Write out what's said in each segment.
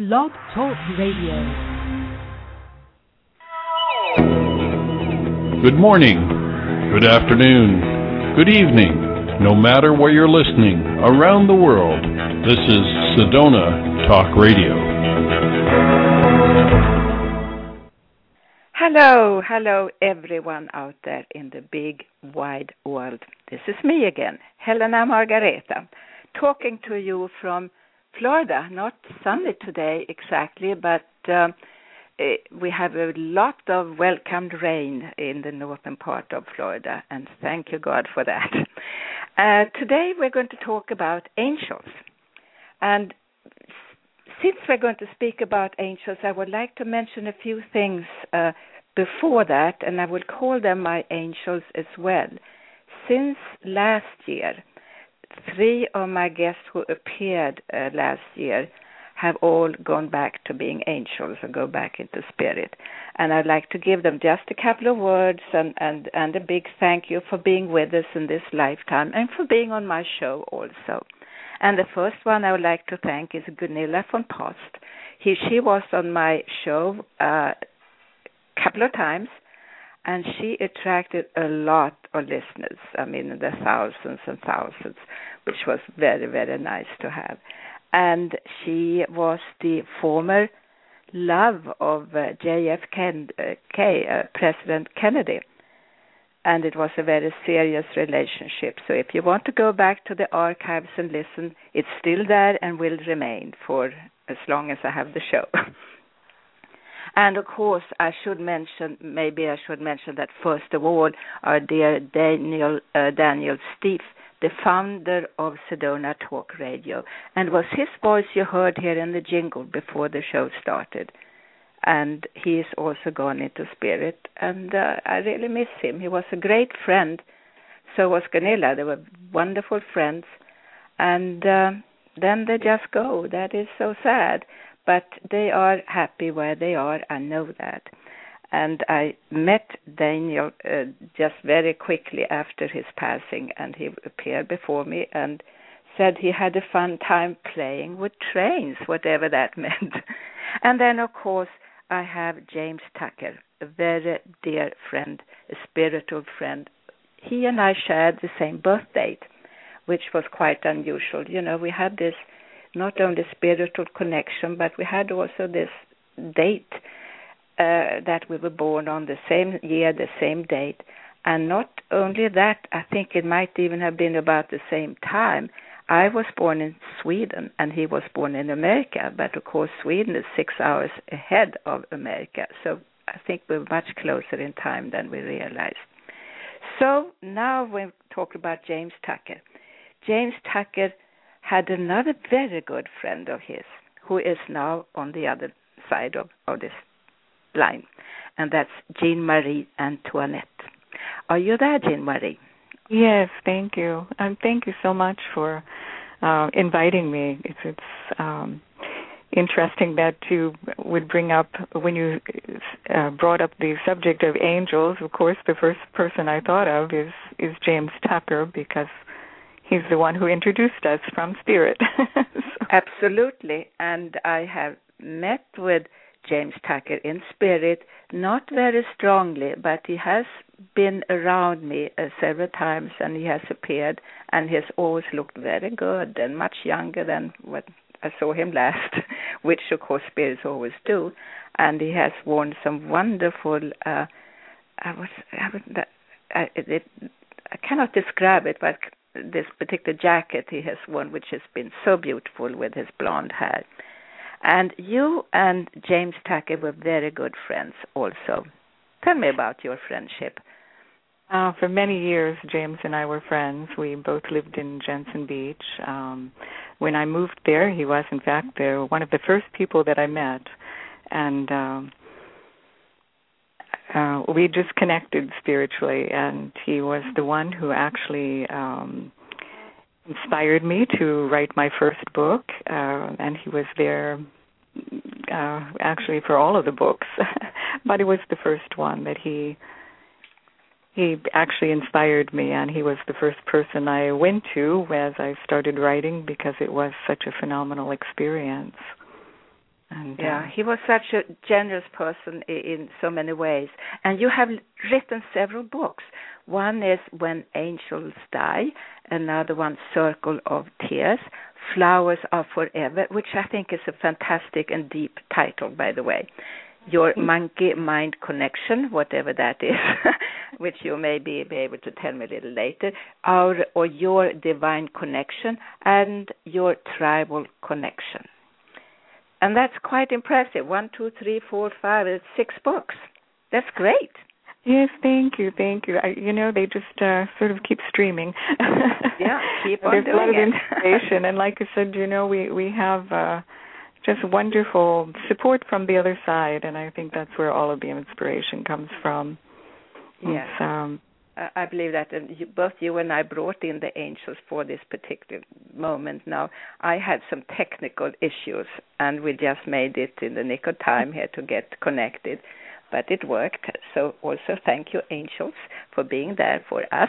Blog Talk Radio. Good morning, good afternoon, good evening, no matter where you're listening around the world. This is Sedona Talk Radio. Hello, hello everyone out there in the big wide world. This is me again, Helena Margareta, talking to you from Florida. Not sunny today exactly, but um, eh, we have a lot of welcomed rain in the northern part of Florida, and thank you God for that. Uh, today we're going to talk about angels. And since we're going to speak about angels, I would like to mention a few things uh, before that, and I will call them my angels as well. Since last year, three of my guests who appeared uh, last year have all gone back to being angels and go back into spirit. And I'd like to give them just a couple of words and, and, and a big thank you for being with us in this lifetime and for being on my show also. And the first one I would like to thank is Gunilla von Post. He, she was on my show a uh, couple of times and she attracted a lot of listeners. I mean, the thousands and thousands, which was very, very nice to have. And she was the former love of uh, JFK, uh, President Kennedy. And it was a very serious relationship. So if you want to go back to the archives and listen, it's still there and will remain for as long as I have the show. And of course, I should mention, maybe I should mention that first of all, our dear Daniel uh, Daniel Steve, the founder of Sedona Talk Radio, and was his voice you heard here in the jingle before the show started. And he is also gone into spirit, and uh, I really miss him. He was a great friend. So was Gunilla. They were wonderful friends, and uh, then they just go. That is so sad but they are happy where they are. I know that. And I met Daniel uh, just very quickly after his passing, and he appeared before me and said he had a fun time playing with trains, whatever that meant. and then, of course, I have James Tucker, a very dear friend, a spiritual friend. He and I shared the same birth date, which was quite unusual. You know, we had this not only spiritual connection, but we had also this date uh, that we were born on the same year, the same date. And not only that, I think it might even have been about the same time. I was born in Sweden and he was born in America, but of course, Sweden is six hours ahead of America. So I think we're much closer in time than we realized. So now we talk about James Tucker. James Tucker had another very good friend of his who is now on the other side of, of this line, and that's Jeanne Marie Antoinette. Are you there, Jeanne Marie? Yes, thank you. And um, thank you so much for uh, inviting me. It's, it's um, interesting that you would bring up when you uh, brought up the subject of angels. Of course, the first person I thought of is is James Tucker because he's the one who introduced us from spirit. so. Absolutely. And I have met with James Tucker in spirit, not very strongly, but he has been around me uh, several times and he has appeared and he has always looked very good and much younger than what I saw him last, which of course spirits always do. And he has worn some wonderful, uh, I was, I, was, I, it, I cannot describe it, but this particular jacket he has worn, which has been so beautiful with his blonde hair. And you and James Tucker were very good friends also. Tell me about your friendship. Uh, for many years, James and I were friends. We both lived in Jensen Beach. Um, when I moved there, he was, in fact, there one of the first people that I met, and um, uh, we just connected spiritually, and he was the one who actually um, inspired me to write my first book, uh, and he was there uh, actually for all of the books, but it was the first one that he he actually inspired me, and he was the first person I went to as I started writing because it was such a phenomenal experience. Uh, yeah, he was such a generous person in so many ways. And you have written several books. One is When Angels Die, another one, Circle of Tears, Flowers Are Forever, which I think is a fantastic and deep title, by the way. Your mm-hmm. monkey mind connection, whatever that is, which you may be, be able to tell me a little later, our or your divine connection, and your tribal connection. And that's quite impressive. One, two, three, four, five, six books. That's great. Yes, thank you, thank you. I, you know, they just uh, sort of keep streaming. yeah, keep on There's doing a lot of inspiration, and like I said, you know, we we have uh, just wonderful support from the other side, and I think that's where all of the inspiration comes from. Yes. Um, I believe that um, both you and I brought in the angels for this particular moment. Now, I had some technical issues, and we just made it in the nick of time here to get connected but it worked. So also thank you, angels, for being there for us.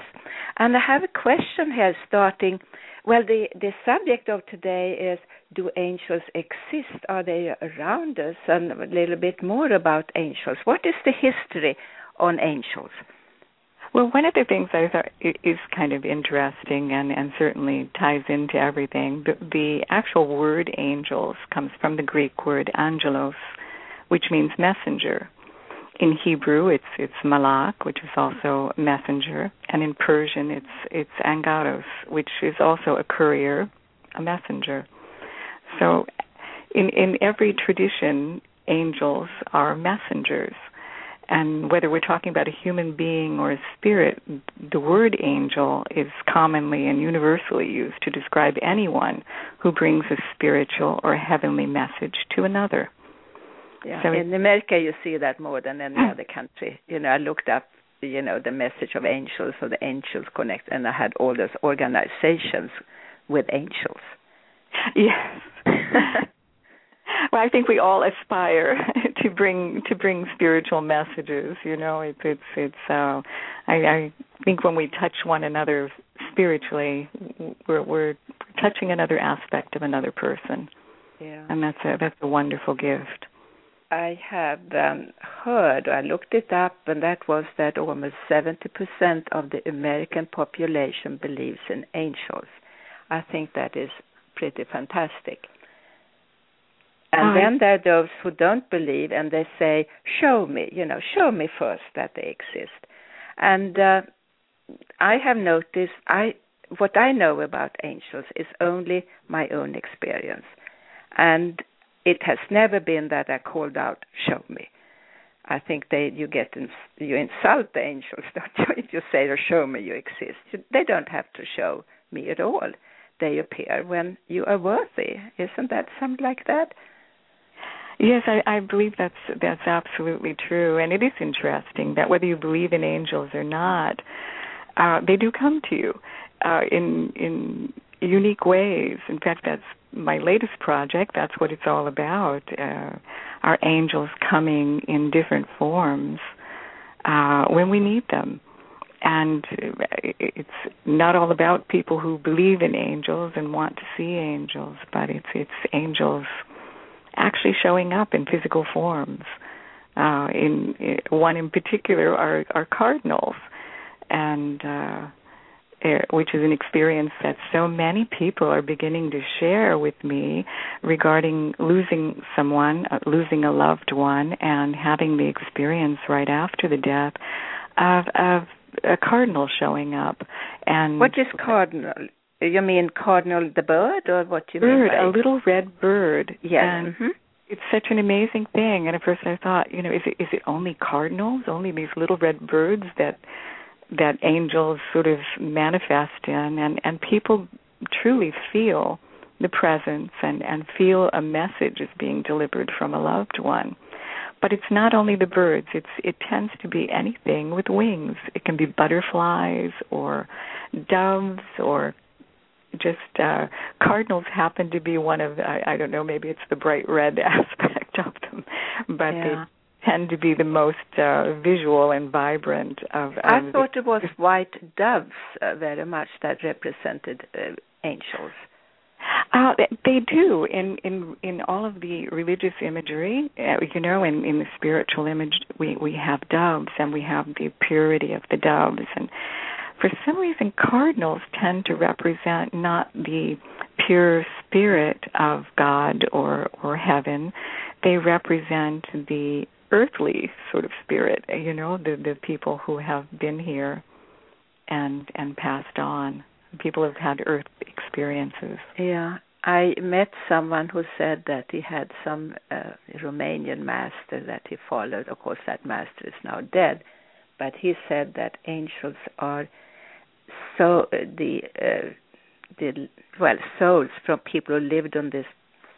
And I have a question here starting. Well, the, the subject of today is Do angels exist? Are they around us? And a little bit more about angels. What is the history on angels? Well, one of the things I thought is kind of interesting and, and certainly ties into everything, the, the actual word angels comes from the Greek word angelos, which means messenger in Hebrew it's it's malak, which is also messenger, and in Persian it's it's angaros, which is also a courier, a messenger. So in in every tradition angels are messengers. And whether we're talking about a human being or a spirit, the word angel is commonly and universally used to describe anyone who brings a spiritual or heavenly message to another. Yeah. So in America, you see that more than any mm. other country. You know, I looked up, you know, the message of angels or the Angels Connect, and I had all those organizations with angels. Yes. well, I think we all aspire to bring to bring spiritual messages. You know, it's it's it's. Uh, I, I think when we touch one another spiritually, we're we're touching another aspect of another person. Yeah. And that's a that's a wonderful gift. I have um, heard, I looked it up, and that was that almost 70% of the American population believes in angels. I think that is pretty fantastic. And then there are those who don't believe and they say, Show me, you know, show me first that they exist. And uh, I have noticed, I what I know about angels is only my own experience. And it has never been that I called out, "Show me." I think they you get you insult the angels, don't you? If you say show me you exist, they don't have to show me at all. They appear when you are worthy. Isn't that something like that? Yes, I, I believe that's that's absolutely true, and it is interesting that whether you believe in angels or not, uh, they do come to you uh, in in unique ways. In fact, that's my latest project, that's what it's all about. Uh, our angels coming in different forms uh, when we need them. And it's not all about people who believe in angels and want to see angels, but it's it's angels actually showing up in physical forms. Uh, in, in one in particular are are cardinals, and uh, which is an experience that so many people are beginning to share with me regarding losing someone, uh, losing a loved one, and having the experience right after the death of of a cardinal showing up. And what is cardinal? You mean cardinal the bird, or what you bird, mean? Bird, a little red bird. Yes. And mm-hmm. It's such an amazing thing, and at first I thought, you know, is it is it only cardinals, only these little red birds that that angels sort of manifest in and and people truly feel the presence and and feel a message is being delivered from a loved one but it's not only the birds it's it tends to be anything with wings it can be butterflies or doves or just uh cardinals happen to be one of I, I don't know maybe it's the bright red aspect of them but yeah. they tend to be the most uh, visual and vibrant of. I thought it was white doves uh, very much that represented uh, angels. Uh, they do in in in all of the religious imagery. Uh, you know, in in the spiritual image, we we have doves and we have the purity of the doves, and for some reason, cardinals tend to represent not the pure spirit of God or or heaven. They represent the earthly sort of spirit. You know, the the people who have been here and and passed on people have had earth experiences. Yeah, I met someone who said that he had some uh, Romanian master that he followed. Of course, that master is now dead, but he said that angels are so uh, the uh, the well souls from people who lived on this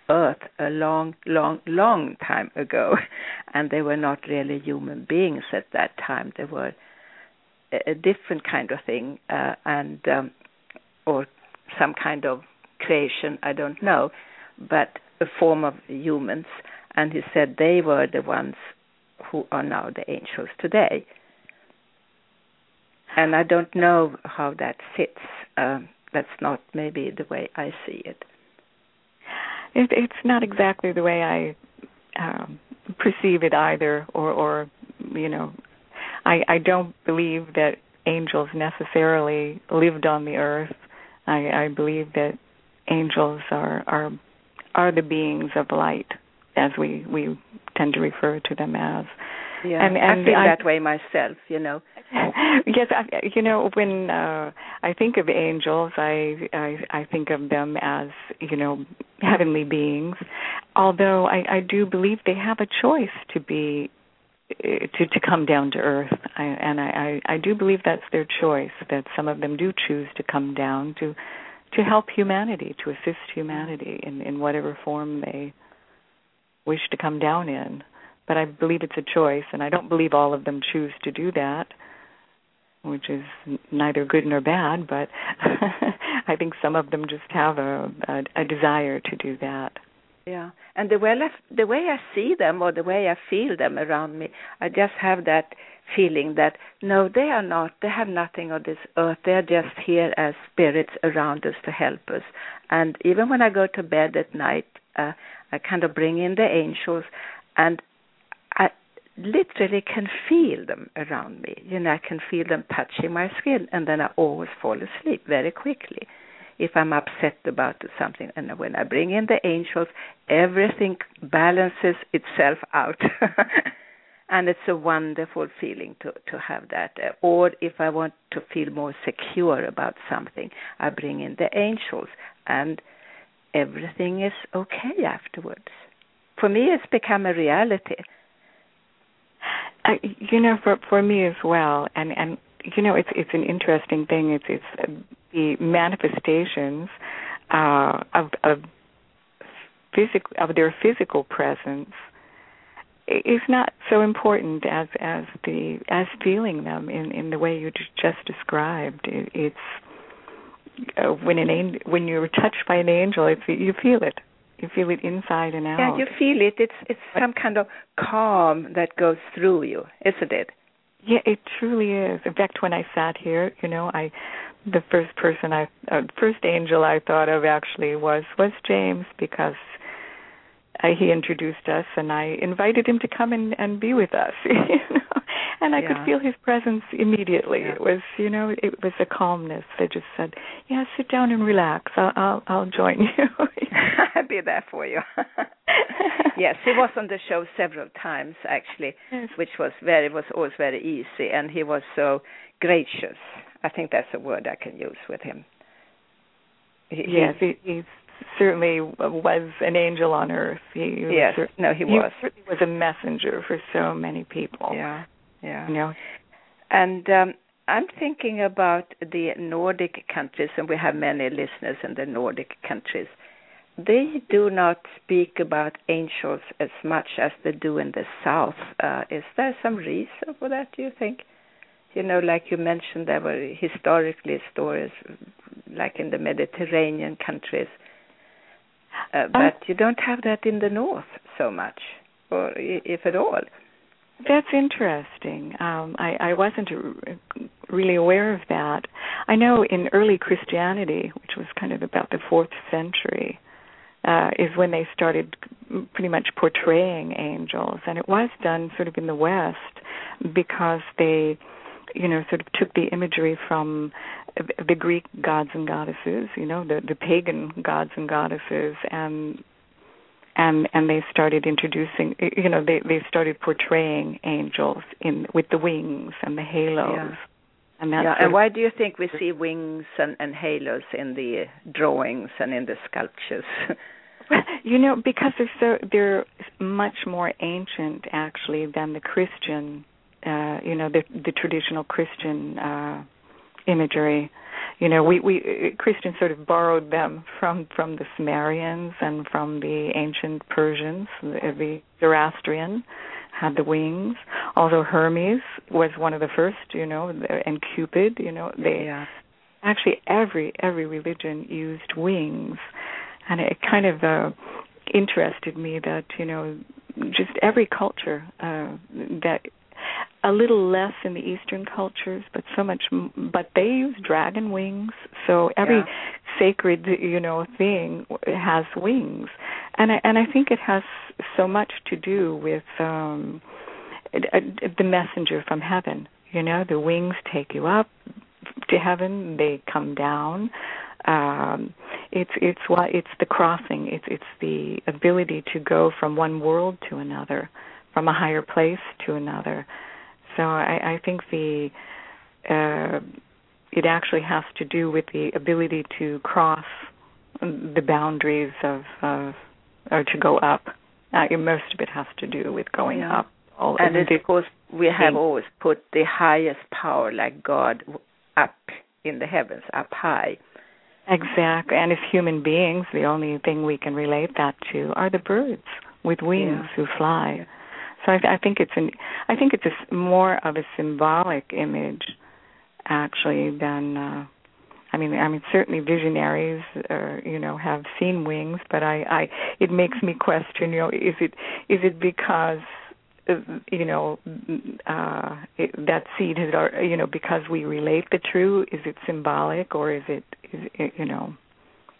earth a long, long, long time ago, and they were not really human beings at that time. They were a, different kind of thing, uh, and um, or some kind of creation, I don't know, but a form of humans. And he said they were the ones who are now the angels today. And I don't know how that fits. Um, that's not maybe the way I see it. it it's not exactly the way I um, perceive it either, or, or you know, I, I don't believe that angels necessarily lived on the earth I, I believe that angels are are are the beings of light, as we we tend to refer to them as. Yeah, and, and I feel I, that way myself. You know. yes, I, you know when uh, I think of angels, I, I I think of them as you know heavenly beings. Although I, I do believe they have a choice to be to to come down to earth I, and I, I I do believe that's their choice that some of them do choose to come down to to help humanity to assist humanity in in whatever form they wish to come down in but I believe it's a choice and I don't believe all of them choose to do that which is neither good nor bad but I think some of them just have a, a a desire to do that yeah, and the way I, the way I see them or the way I feel them around me, I just have that feeling that no, they are not. They have nothing on this earth. They are just here as spirits around us to help us. And even when I go to bed at night, uh, I kind of bring in the angels, and literally can feel them around me. You know, I can feel them touching my skin, and then I always fall asleep very quickly if I'm upset about something. And when I bring in the angels, everything balances itself out. and it's a wonderful feeling to, to have that. Or if I want to feel more secure about something, I bring in the angels, and everything is okay afterwards. For me, it's become a reality. Uh, you know, for for me as well, and and you know, it's it's an interesting thing. It's it's the manifestations uh, of of physical of their physical presence is not so important as as the as feeling them in in the way you just described. It, it's uh, when an angel, when you're touched by an angel, it's you feel it. You feel it inside and out. Yeah, you feel it. It's it's some kind of calm that goes through you, isn't it? Yeah, it truly is. In fact, when I sat here, you know, I the first person I uh, first angel I thought of actually was was James because uh, he introduced us and I invited him to come and and be with us and I yeah. could feel his presence immediately yeah. it was you know it was a calmness They just said yeah sit down and relax I'll I'll, I'll join you I'll be there for you yes he was on the show several times actually yes. which was very was always very easy and he was so gracious I think that's a word I can use with him. He, yes, he, he certainly was an angel on earth. He yes, was, no, he was. He was a messenger for so many people. Yeah, yeah. And um, I'm thinking about the Nordic countries, and we have many listeners in the Nordic countries. They do not speak about angels as much as they do in the South. Uh, is there some reason for that? Do you think? you know, like you mentioned, there were historically stories like in the Mediterranean countries, uh, but uh, you don't have that in the north so much, or if at all. That's interesting. Um, I, I wasn't really aware of that. I know in early Christianity, which was kind of about the fourth century, uh, is when they started pretty much portraying angels, and it was done sort of in the West because they, you know, sort of took the imagery from the Greek gods and goddesses, you know, the the pagan gods and goddesses, and and and they started introducing you know they they started portraying angels in with the wings and the halos yeah. and yeah. and why do you think we see wings and, and halos in the drawings and in the sculptures you know because they're so they're much more ancient actually than the christian uh you know the the traditional christian uh imagery you know we we christians sort of borrowed them from from the sumerians and from the ancient persians. The, zoroastrian had the wings. Although hermes was one of the first you know and cupid you know they yeah. actually every every religion used wings. And it kind of uh interested me that you know just every culture uh that a little less in the eastern cultures but so much but they use dragon wings so every yeah. sacred you know thing has wings. And I, and I think it has so much to do with um the messenger from heaven you know the wings take you up to heaven they come down. Um it's it's what it's the crossing it's it's the ability to go from one world to another from a higher place to another so I, I think the uh, it actually has to do with the ability to cross the boundaries of, of or to go up. Uh, most of it has to do with going yeah. up. All and it's because we have always put the highest power, like God, up in the heavens, up high. Exactly. And as human beings, the only thing we can relate that to are the birds with wings yeah. who fly. So I, I think it's an I think it's a, more of a symbolic image actually than uh I mean I mean certainly visionaries uh, you know have seen wings but I I it makes me question you know is it is it because uh, you know uh it, that seed has you know because we relate the true is it symbolic or is it is it, you know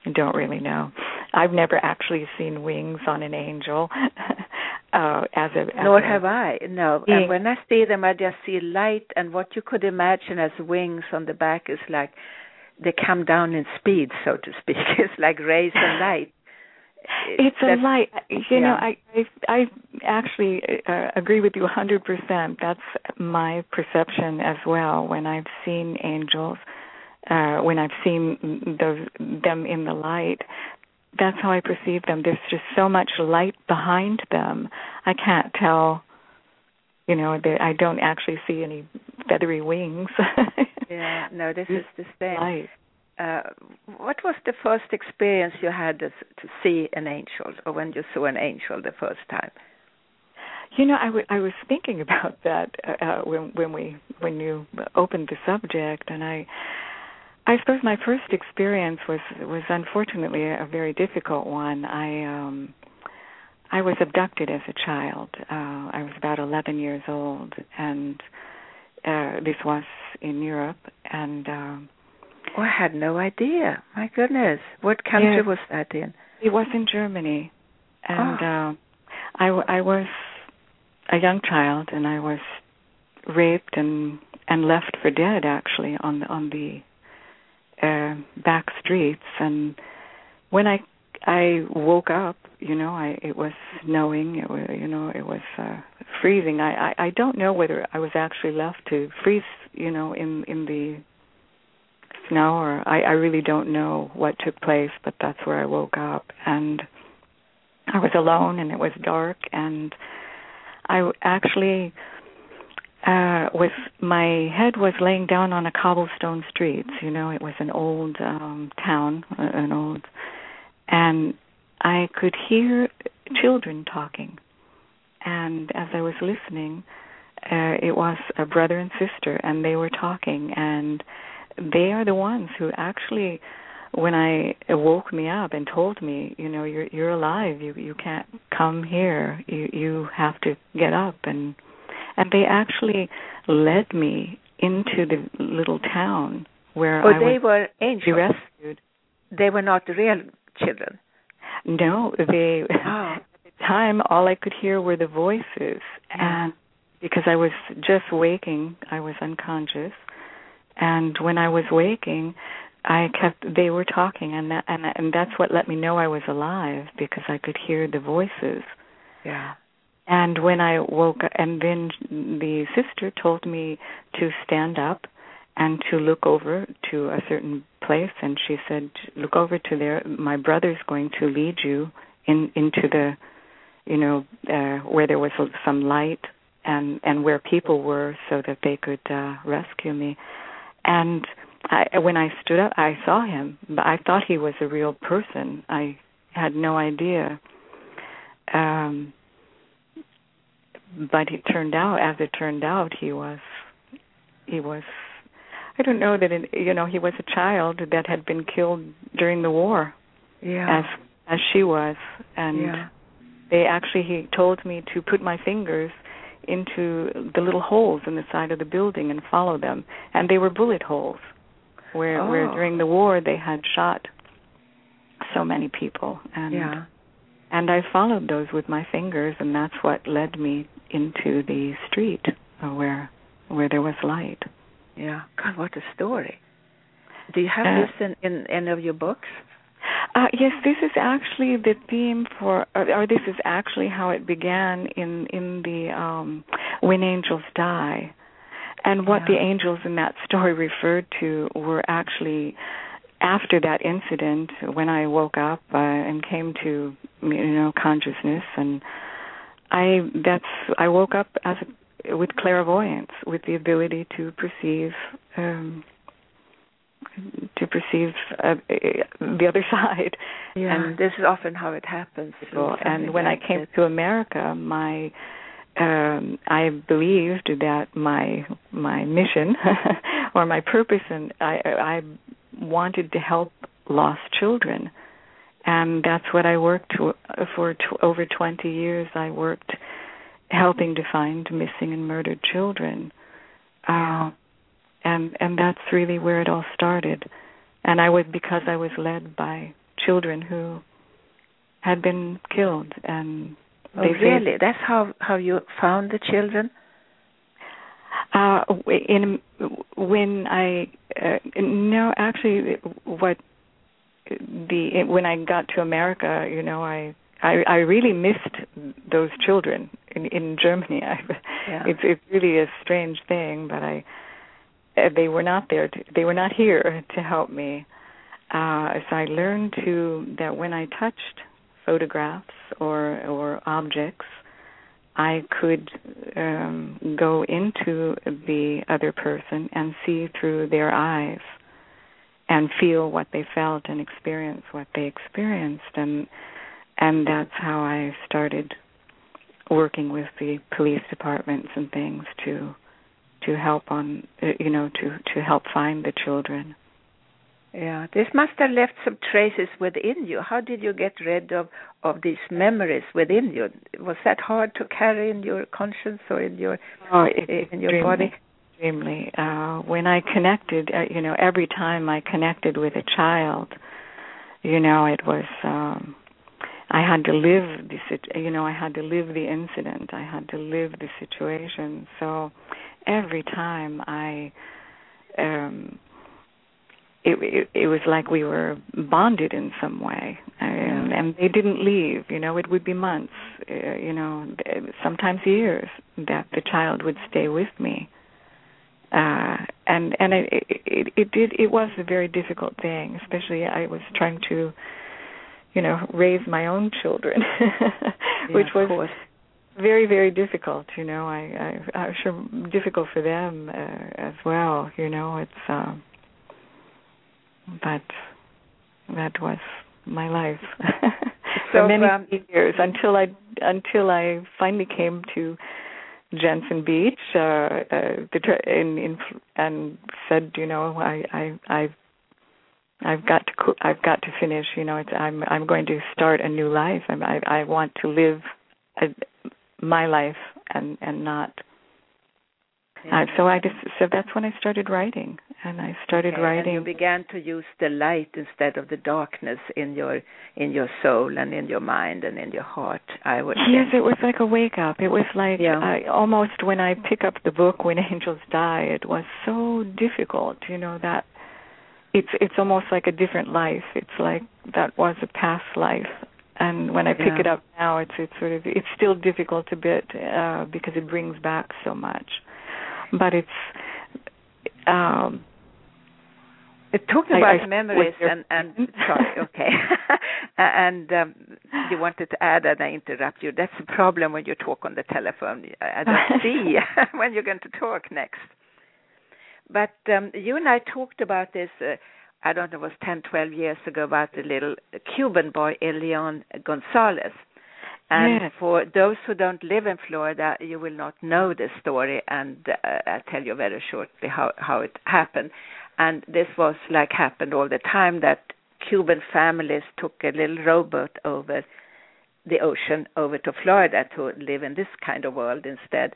I don't really know. I've never actually seen wings on an angel. uh, as a as nor a, have I. No, yeah. and when I see them, I just see light, and what you could imagine as wings on the back is like they come down in speed, so to speak. it's like rays of light. It's That's, a light. You yeah. know, I I, I actually uh, agree with you 100%. That's my perception as well when I've seen angels. Uh, when I've seen those them in the light, that's how I perceive them. There's just so much light behind them. I can't tell. You know, I don't actually see any feathery wings. yeah, no, this is the same. Light. Uh, what was the first experience you had to, to see an angel, or when you saw an angel the first time? You know, I, w- I was thinking about that uh, uh, when when we when you opened the subject, and I I suppose my first experience was was unfortunately a very difficult one. I um I was abducted as a child. Uh I was about 11 years old and uh this was in Europe and um oh, I had no idea. My goodness. What country yes, was that in? It was in Germany. And oh. uh I I was a young child and I was raped and and left for dead actually on the on the uh, back streets. And when i i woke up you know i it was snowing it was you know it was uh freezing. I, I i don't know whether i was actually left to freeze you know in in the snow or i i really don't know what took place but that's where i woke up. And i was alone and it was dark. And i actually uh was my head was laying down on a cobblestone streets you know it was an old um town an old and i could hear children talking. And as i was listening uh it was a brother and sister and they were talking and they are the ones who actually when i woke me up and told me you know you're you're alive. You you can't come here. You you have to get up and and they actually led me into the little town where oh, I they was were angels. rescued. They were not real children. No, they Oh. at the time all I could hear were the voices mm. and because I was just waking, I was unconscious. And when I was waking, I kept they were talking and that and and that's what let me know I was alive because I could hear the voices. Yeah. And when I woke and then the sister told me to stand up and to look over to a certain place and she said look over to there. My brother's going to lead you in into the you know uh where there was some light and and where people were so that they could uh rescue me. And I when I stood up I saw him but I thought he was a real person. I had no idea. Um but it turned out as it turned out he was he was I don't know that it, you know he was a child that had been killed during the war Yeah. as as she was and yeah. they actually he told me to put my fingers into the little holes in the side of the building and follow them and they were bullet holes where where Oh. during the war they had shot so many people and Yeah. And I followed those with my fingers and that's what led me into the street where where there was light Yeah. God, what a story. Do you have Uh, this in, in any of your books? Uh, yes, this is actually the theme for, or, or this is actually how it began in in the um, When Angels Die, and what Yeah. the angels in that story referred to were actually after that incident when I woke up uh, and came to you know consciousness, and I that's I woke up as a, with clairvoyance, with the ability to perceive. Um, to perceive uh, the other side Yeah. And- this is often how it happens. And when I came to America, my um I believed that my my mission or my purpose and I I wanted to help lost children. And that's what I worked for over 20 years. I worked helping to find missing and murdered children. Uh, and and that's really where it all started. And I was because I was led by children who had been killed and Oh, they really? That's how how you found the children? Uh, in when I uh, no, actually, what the when I got to America, you know, I I, I really missed those children in in Germany. I, Yeah. It's it's really a strange thing, but I uh, they were not there. To, they were not here to help me. Uh, so I learned to that when I touched photographs or or objects, I could um, go into the other person and see through their eyes and feel what they felt and experience what they experienced. And and that's how I started working with the police departments and things to to help on uh, you know to to help find the children Yeah, this must have left some traces within you. How did you get rid of of these memories within you? Was that hard to carry in your conscience or in your oh, in your extremely, body? extremely uh when I connected uh, you know every time I connected with a child you know it was um I had to live the sit- you know I had to live the incident I had to live the situation so every time I um it, it it was like we were bonded in some way and, Yeah. and they didn't leave you know it would be months uh, you know sometimes years that the child would stay with me uh and and it, it it did it was a very difficult thing especially i was trying to you know raise my own children which was course. very very difficult you know i i i'm sure difficult for them uh, as well you know it's um but that was my life. So, for many um, years until i until i finally came to Jensen Beach uh, uh in in and said you know I I I've I've got to I've got to finish you know it's I'm I'm going to start a new life. I'm, I I want to live a, my life and and not Uh, so I just so that's when I started writing, and I started okay, writing. And you began to use the light instead of the darkness in your in your soul and in your mind and in your heart. I would. Yes, it was like a wake up. It was like yeah. I, almost when I pick up the book when angels die. It was so difficult, you know that it's it's almost like a different life. It's like that was a past life, and when I pick yeah. it up now, it's it's sort of it's still difficult a bit uh, because it brings back so much but it's um talking I, about I, memories and and sorry okay. And um, you wanted to add and I interrupt you. That's the problem when you talk on the telephone. I don't see when you're going to talk next. But um, you and I talked about this uh, I don't know it was 10 12 years ago about the little Cuban boy Elian Gonzalez and yes. for those who don't live in Florida, you will not know the story, and uh, I'll tell you very shortly how how it happened. And this was like happened all the time that Cuban families took a little rowboat over the ocean over to Florida to live in this kind of world instead.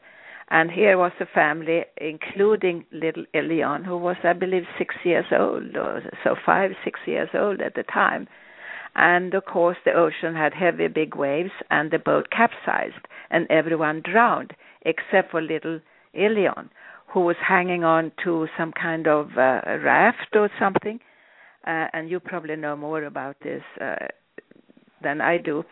And here was a family, including little Elian, who was, I believe, six years old, or so five, six years old at the time and of course the ocean had heavy big waves and the boat capsized and everyone drowned except for little Elian who was hanging on to some kind of uh, raft or something. Uh, and you probably know more about this uh, than I do.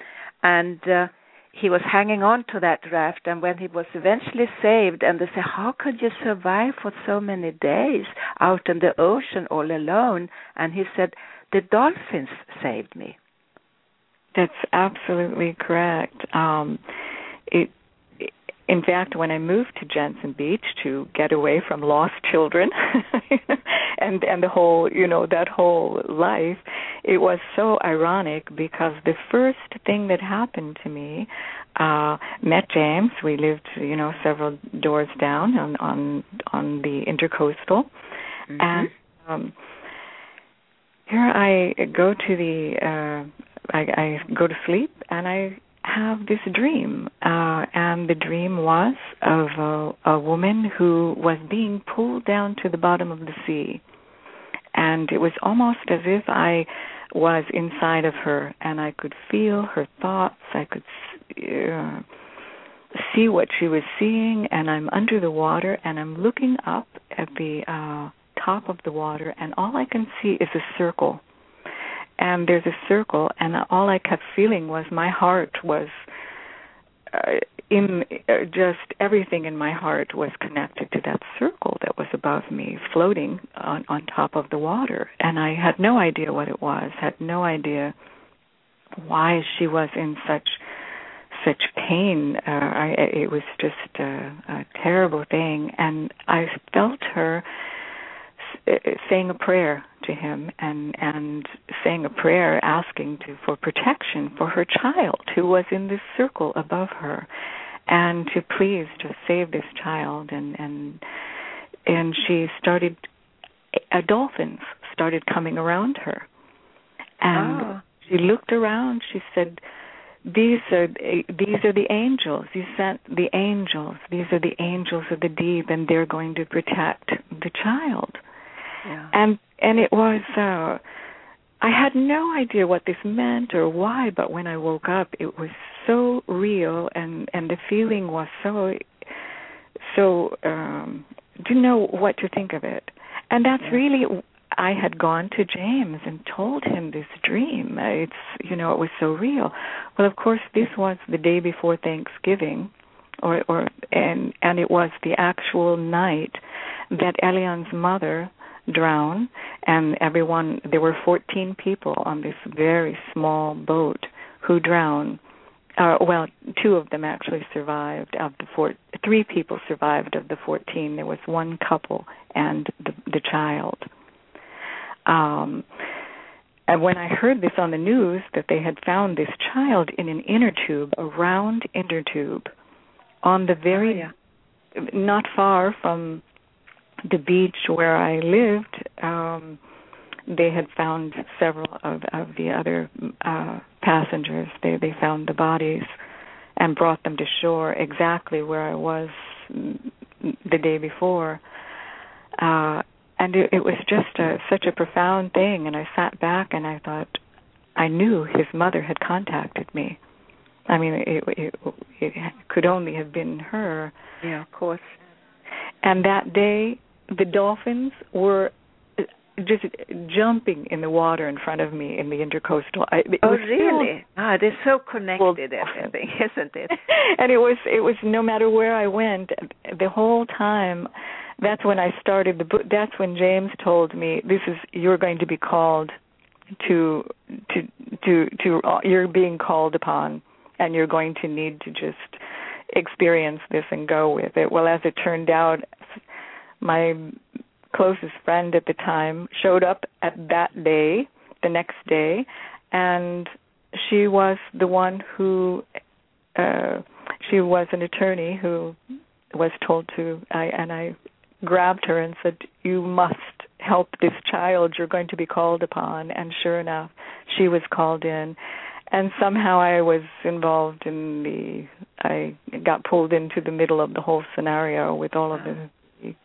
And uh, he was hanging on to that raft and when he was eventually saved and they said how could you survive for so many days out in the ocean all alone? And he said the dolphins saved me. That's absolutely correct. Um, it, in fact, when I moved to Jensen Beach to get away from lost children and and the whole, you know, that whole life, it was so ironic because the first thing that happened to me, uh, met James. We lived, you know, several doors down on on on the intercoastal, mm-hmm. and um, here I go to the uh I, I go to sleep and I have this dream. Uh and the dream was of a, a woman who was being pulled down to the bottom of the sea. And it was almost as if I was inside of her and I could feel her thoughts. I could uh, see what she was seeing and I'm under the water and I'm looking up at the uh top of the water and all I can see is a circle. And there's a circle and all I kept feeling was my heart was uh, in uh, just everything in my heart was connected to that circle that was above me floating on on top of the water. And I had no idea what it was had no idea why she was in such such pain. Uh, I, it was just a, a terrible thing. And I felt her Uh, saying a prayer to him and and saying a prayer asking to for protection for her child who was in this circle above her and to please to save this child. And and and she started a dolphins started coming around her. And oh. she looked around. She said these are these are the angels. You sent the angels. These are the angels of the deep and they're going to protect the child yeah. And and it was uh I had no idea what this meant or why, but when I woke up it was so real and and the feeling was so so um didn't know what to think of it. And that's yeah. really I had gone to James and told him this dream. It's you know, it was so real. Well, of course, this was the day before Thanksgiving or or and and it was the actual night that Elian's mother drown and everyone there were 14 people on this very small boat who drowned. Uh, well two of them actually survived of the four three people survived of the 14 there was one couple and the the child. Um and when I heard this on the news that they had found this child in an inner tube, a round inner tube, on the very oh, yeah. not far from the beach where I lived, um, they had found several of, of the other uh, passengers. They they found the bodies and brought them to shore exactly where I was the day before. Uh, and it, it was just a, such a profound thing. And I sat back and I thought, I knew his mother had contacted me. I mean, it, it, it could only have been her. Yeah, of course. And that day, the dolphins were just jumping in the water in front of me in the intercoastal. I, oh, really? ah, they're so connected, everything, isn't it? and it was, it was no matter where I went, the whole time. That's when I started the book. That's when James told me, "This is you're going to be called to to to to uh, you're being called upon, and you're going to need to just experience this and go with it." Well, as it turned out, my closest friend at the time showed up at that day, the next day, and she was the one who uh she was an attorney who was told to I and I grabbed her and said, "You must help this child. You're going to be called upon." And sure enough, she was called in, and somehow I was involved in the. I got pulled into the middle of the whole scenario with all of the,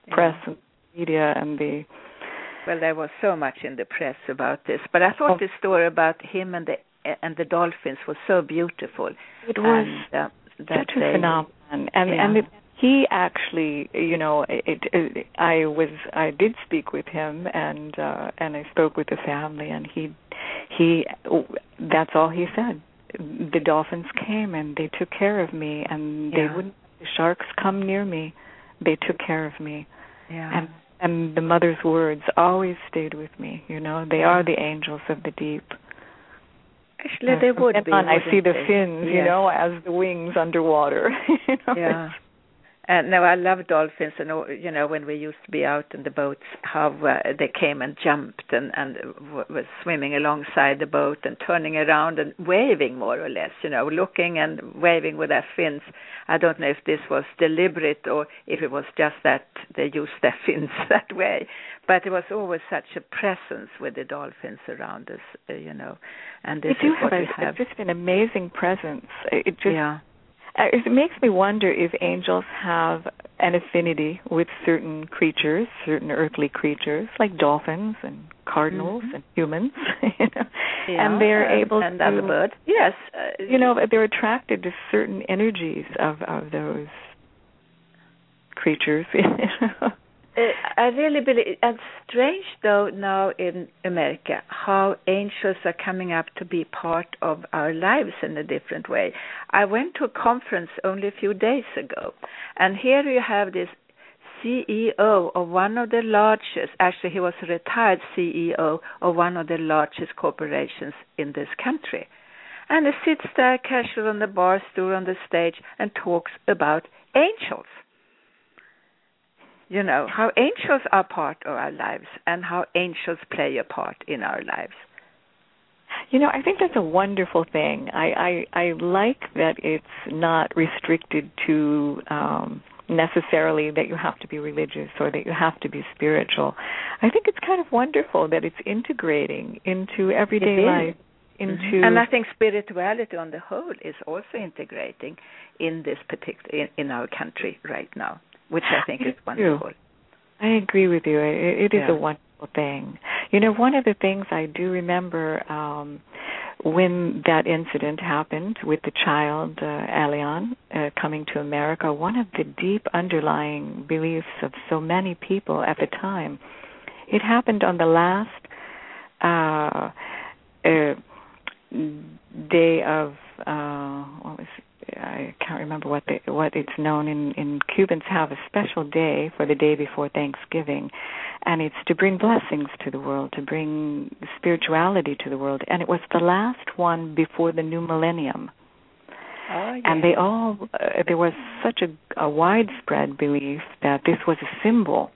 the press and media and the well there was so much in the press about this but i thought oh. the story about him and the and the dolphins was so beautiful it was and, uh, that such a phenomenon and yeah. and it, he actually you know it, it i was i did speak with him and uh and i spoke with the family and he he that's all he said the dolphins came and they took care of me and yeah. they wouldn't the sharks come near me they took care of me yeah. and and the mother's words always stayed with me. You know, they are the angels of the deep. Actually, they would be. I see the fins, yes. you know, as the wings underwater. you know? Yeah. And no, I love dolphins, and you know when we used to be out in the boats, how uh, they came and jumped and and w- was swimming alongside the boat and turning around and waving more or less, you know, looking and waving with their fins. I don't know if this was deliberate or if it was just that they used their fins that way, but it was always such a presence with the dolphins around us, uh, you know. And this they do is what have, a, have. just an amazing presence. It just yeah uh, it makes me wonder if angels have an affinity with certain creatures, certain earthly creatures, like dolphins and cardinals mm-hmm. and humans, you know, yeah, and they're and, able and to. other birds. Yes, uh, you know, they're attracted to certain energies of of those creatures. You know? I really believe it's strange though now in America how angels are coming up to be part of our lives in a different way. I went to a conference only a few days ago, and here you have this CEO of one of the largest, actually, he was a retired CEO of one of the largest corporations in this country. And he sits there casual on the bar stool on the stage and talks about angels you know how angels are part of our lives and how angels play a part in our lives. You know i think that's a wonderful thing. I i i like that it's not restricted to um necessarily that you have to be religious or that you have to be spiritual. I think it's kind of wonderful that it's integrating into everyday life into mm-hmm. and i think spirituality on the whole is also integrating in this particular in, in our country right now which I think is wonderful. I agree with you. It, it is yeah. a wonderful thing. You know, one of the things I do remember um when that incident happened with the child uh, Elián uh, coming to America, one of the deep underlying beliefs of so many people at the time, it happened on the last uh, uh, day of uh, I can't remember what the, what it's known in in Cubans have a special day for the day before Thanksgiving, and it's to bring blessings to the world, to bring spirituality to the world, and it was the last one before the new millennium. Oh, yeah. And they all uh, there was such a, a widespread belief that this was a symbol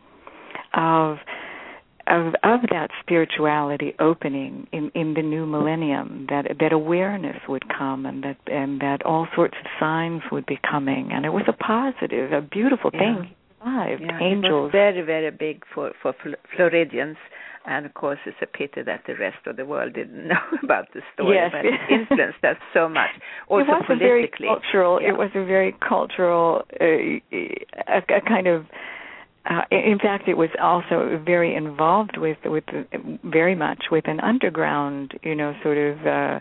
of of of that spirituality opening in in the new millennium that that awareness would come and that and that all sorts of signs would be coming and it was a positive a beautiful thing yeah, angels it was very very big for for Floridians And of course, it's a pity that the rest of the world didn't know about the story, yes. but it influenced us so much. Also it was politically, a very cultural. yeah. It was a very cultural, uh, a, a kind of. Uh, in fact, it was also very involved with with very much with an underground, you know, sort of uh,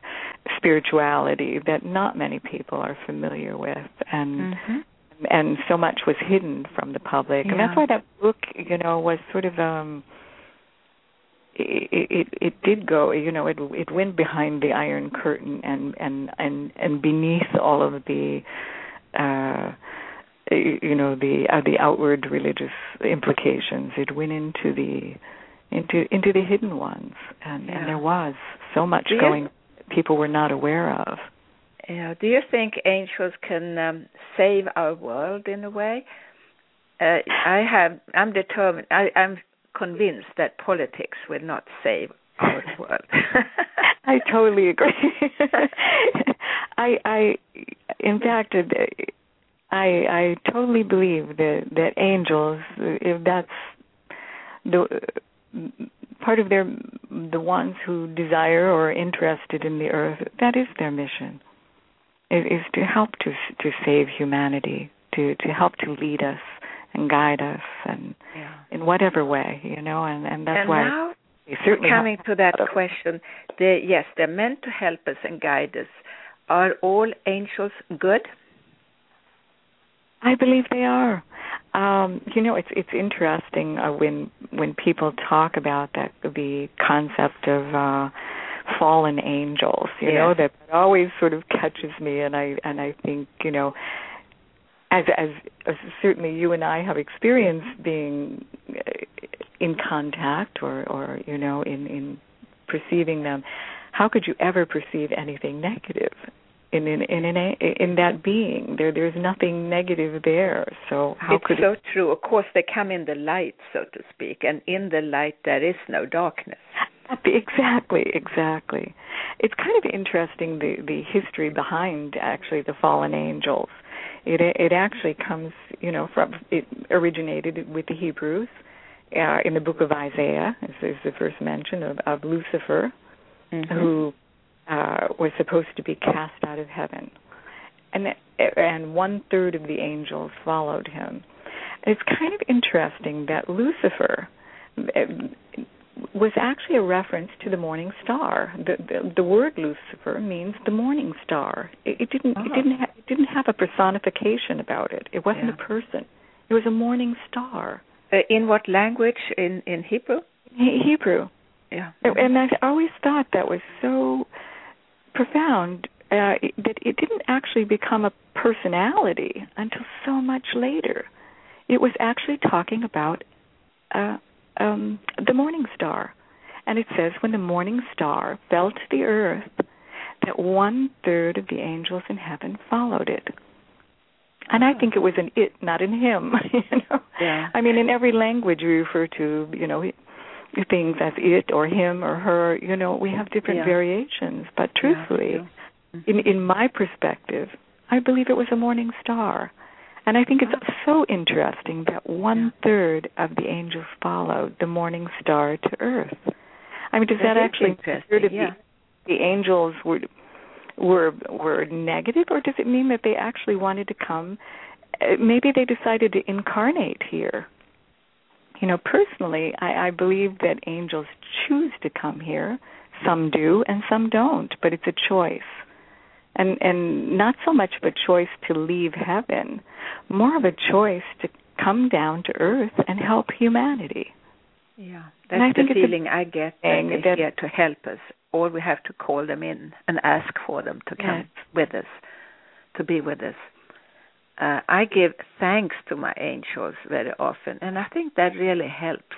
spirituality that not many people are familiar with, and Mm-hmm. and so much was hidden from the public, and that's why that book, you know, was sort of um it, it it did go you know it it went behind the iron curtain and and and and beneath all of the uh you know the uh, the outward religious implications it went into the into into the hidden ones and Yeah. and there was so much Do you- going people were not aware of Yeah. Do you think angels can um, save our world in a way? Uh, I have. I'm determined. I, I'm convinced that politics will not save our world. I totally agree. I I in fact uh, I I totally believe that that angels if that's the part of their the ones who desire or are interested in the earth that is their mission it is to help to to save humanity to to help to lead us and guide us and yeah. in whatever way you know and and that's and why now certainly coming to that question, they yes, they're meant to help us and guide us. Are all angels good? I believe they are. Um, you know, it's it's interesting uh, when when people talk about that the concept of uh, fallen angels. You know, Yes. that, that always sort of catches me, and I and I think you know, as as, as certainly you and I have experienced being uh, in contact or or you know in in perceiving them. How could you ever perceive anything negative? In in in in, a, in that being. There there's nothing negative there. So how it's could so it, true. Of course, they come in the light, so to speak, and in the light there is no darkness. exactly exactly? It's kind of interesting the the history behind actually the fallen angels. It it actually comes you know from it originated with the Hebrews. Uh, in the book of Isaiah, is, is the first mention of, of Lucifer, Mm-hmm. who uh, was supposed to be cast out of heaven, and and one third of the angels followed him. It's kind of interesting that Lucifer um, was actually a reference to the morning star. The the, the word Lucifer means the morning star. It, it didn't Oh. it didn't ha- it didn't have a personification about it. It wasn't Yeah. a person. It was a morning star. Uh, in what language? In in Hebrew? He- Hebrew. Yeah. And I always thought that was so profound uh, that it didn't actually become a personality until so much later. It was actually talking about uh, um, the morning star. And it says, when the morning star fell to the earth, that one third of the angels in heaven followed it. And I think it was an it, not an him. You know, Yeah. I mean, in every language we refer to, you know, things that's it or him or her. You know, we have different Yeah. variations. But truthfully, Yeah, in in my perspective, I believe it was a morning star. And I think it's so interesting that one third of the angels followed the morning star to earth. I mean, does that, That actually mean that yeah. the, the angels were were were negative, or does it mean that they actually wanted to come? uh, Maybe they decided to incarnate here. You know, personally, I, I believe that angels choose to come here. Some do, and some don't. But it's a choice and and not so much of a choice to leave heaven, more of a choice to come down to earth and help humanity. Yeah, that's the think it's a feeling I get that they're that- here to help us. Or we have to call them in and ask for them to come Yes. with us, to be with us. Uh, I give thanks to my angels very often, and I think that really helps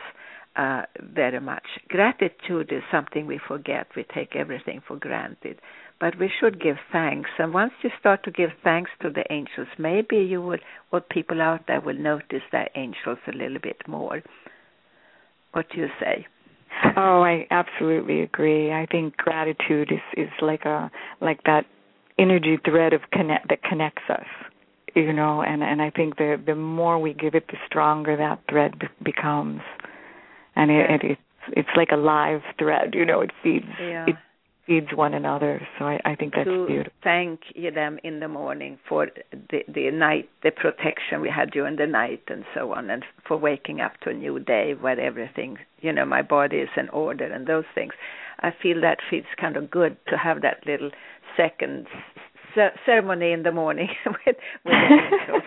uh, very much. Gratitude is something we forget. We take everything for granted, but we should give thanks. And once you start to give thanks to the angels, maybe you will, or people out there will notice their angels a little bit more. What do you say? Oh, I absolutely agree. I think gratitude is is like a like that energy thread of connect that connects us. You know, and and I think the the more we give it, the stronger that thread be- becomes. And it, it is it's like a live thread. You know, it feeds yeah. it feeds one another. So I, I think that's to beautiful. thank them in the morning for the the night, the protection we had during the night, and so on, and for waking up to a new day where everything, you know, my body is in order and those things. I feel that feels kind of good to have that little second ceremony in the morning with with angels.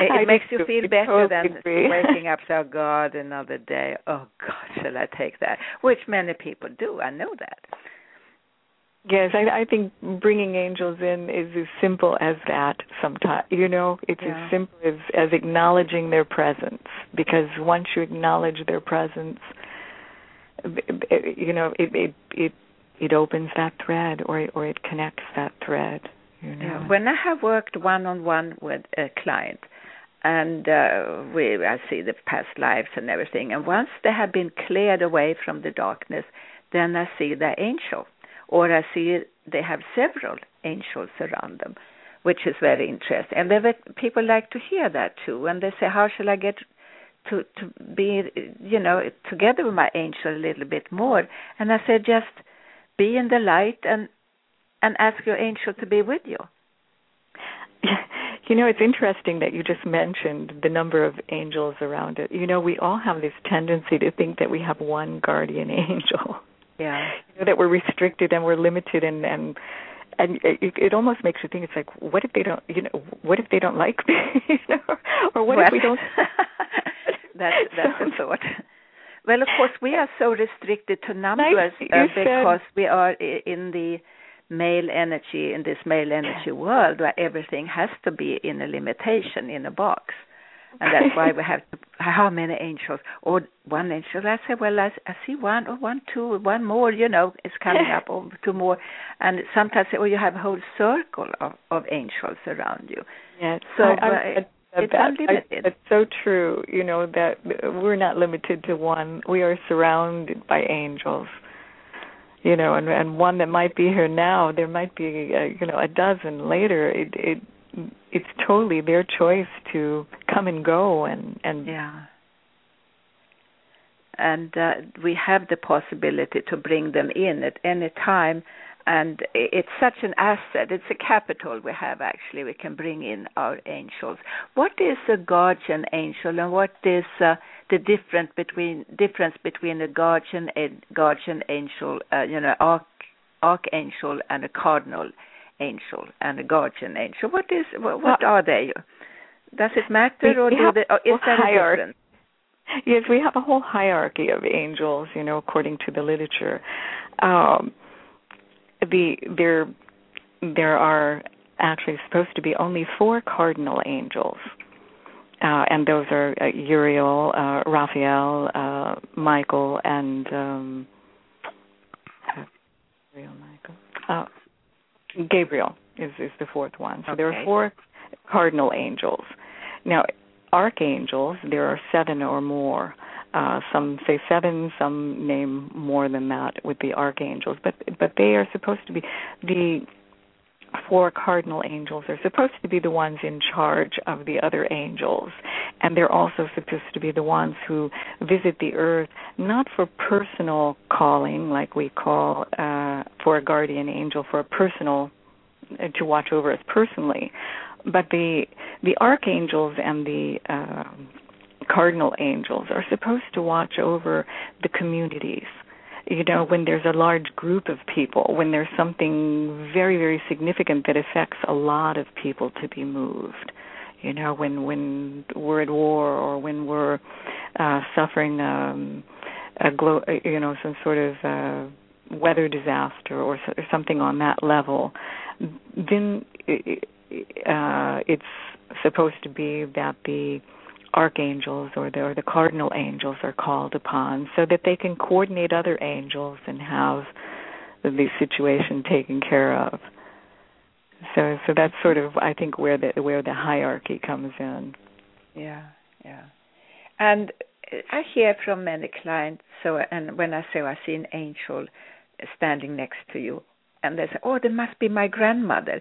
It, it makes you feel better than waking up. So, oh, God, another day. Oh God, shall I take that? Which many people do. I know that. Yes, I, I think bringing angels in is as simple as that. Sometimes, you know, it's Yeah. as simple as as acknowledging their presence. Because once you acknowledge their presence, you know, it it it it opens that thread, or or it connects that thread. You know. Yeah. When I have worked one on one with a client, and uh, we I see the past lives and everything, and once they have been cleared away from the darkness, then I see the angel, or I see they have several angels around them, which is very interesting. And there people like to hear that too, and they say, "How shall I get?" To to be you know together with my angel a little bit more, and I said just be in the light and and ask your angel to be with you. You know, it's interesting that you just mentioned the number of angels around it. You know, we all have this tendency to think that we have one guardian angel. Yeah. You know, that we're restricted and we're limited and and and it, it almost makes you think it's like what if they don't you know what if they don't like me you know or what well, if we don't that's that's So- a thought. Well, of course, we are so restricted to numbers Nice, uh, because we are in the male energy in this male energy world where everything has to be in a limitation in a box. And that's why we have to, how many angels or one angel. I say, well, I, I see one or one, two, one more. You know, is coming up or two more. And sometimes, oh, you have a whole circle of, of angels around you. Yes. So, uh, I, I, it's that, I, unlimited. that's so true. You know that we're not limited to one. We are surrounded by angels. You know, and and one that might be here now, there might be uh, you know a dozen later. It it it's totally their choice to come and go and and Yeah. And uh, we have the possibility to bring them in at any time. And it's such an asset. It's a capital we have, actually. We can bring in our angels. What is a guardian angel, and what is uh, the difference between difference between a guardian a guardian angel, uh, you know, arch, archangel, and a cardinal angel, and a guardian angel? What is what, what are they? Does it matter, or they, or is there a hierarchy. difference? Yes, we have a whole hierarchy of angels, you know, according to the literature. Um, the there there are actually supposed to be only four cardinal angels, uh, and those are uh, Uriel, uh, Raphael, uh, Michael, and um, Uriel, Michael, uh, Gabriel is is the fourth one. So there are four cardinal angels. Now, archangels, there are seven or more. Uh, some say seven, some name more than that with the archangels, but but they are supposed to be the four cardinal angels are supposed to be the ones in charge of the other angels, and they're also supposed to be the ones who visit the earth not for personal calling, like we call uh, for a guardian angel for a personal uh, to watch over us personally, but the the archangels and the um cardinal angels are supposed to watch over the communities. You know when there's a large group of people when there's something very very significant that affects a lot of people to be moved. You know when when we're at war or when we're uh suffering um a glo- you know some sort of uh weather disaster or, so- or something on that level then it, uh it's supposed to be that the archangels or the, or the cardinal angels are called upon so that they can coordinate other angels and have the situation taken care of. So so that's sort of I think where the where the hierarchy comes in. Yeah, yeah. And I hear from many clients. So, and when I say I see an angel standing next to you, and they say, "Oh, there must be my grandmother,"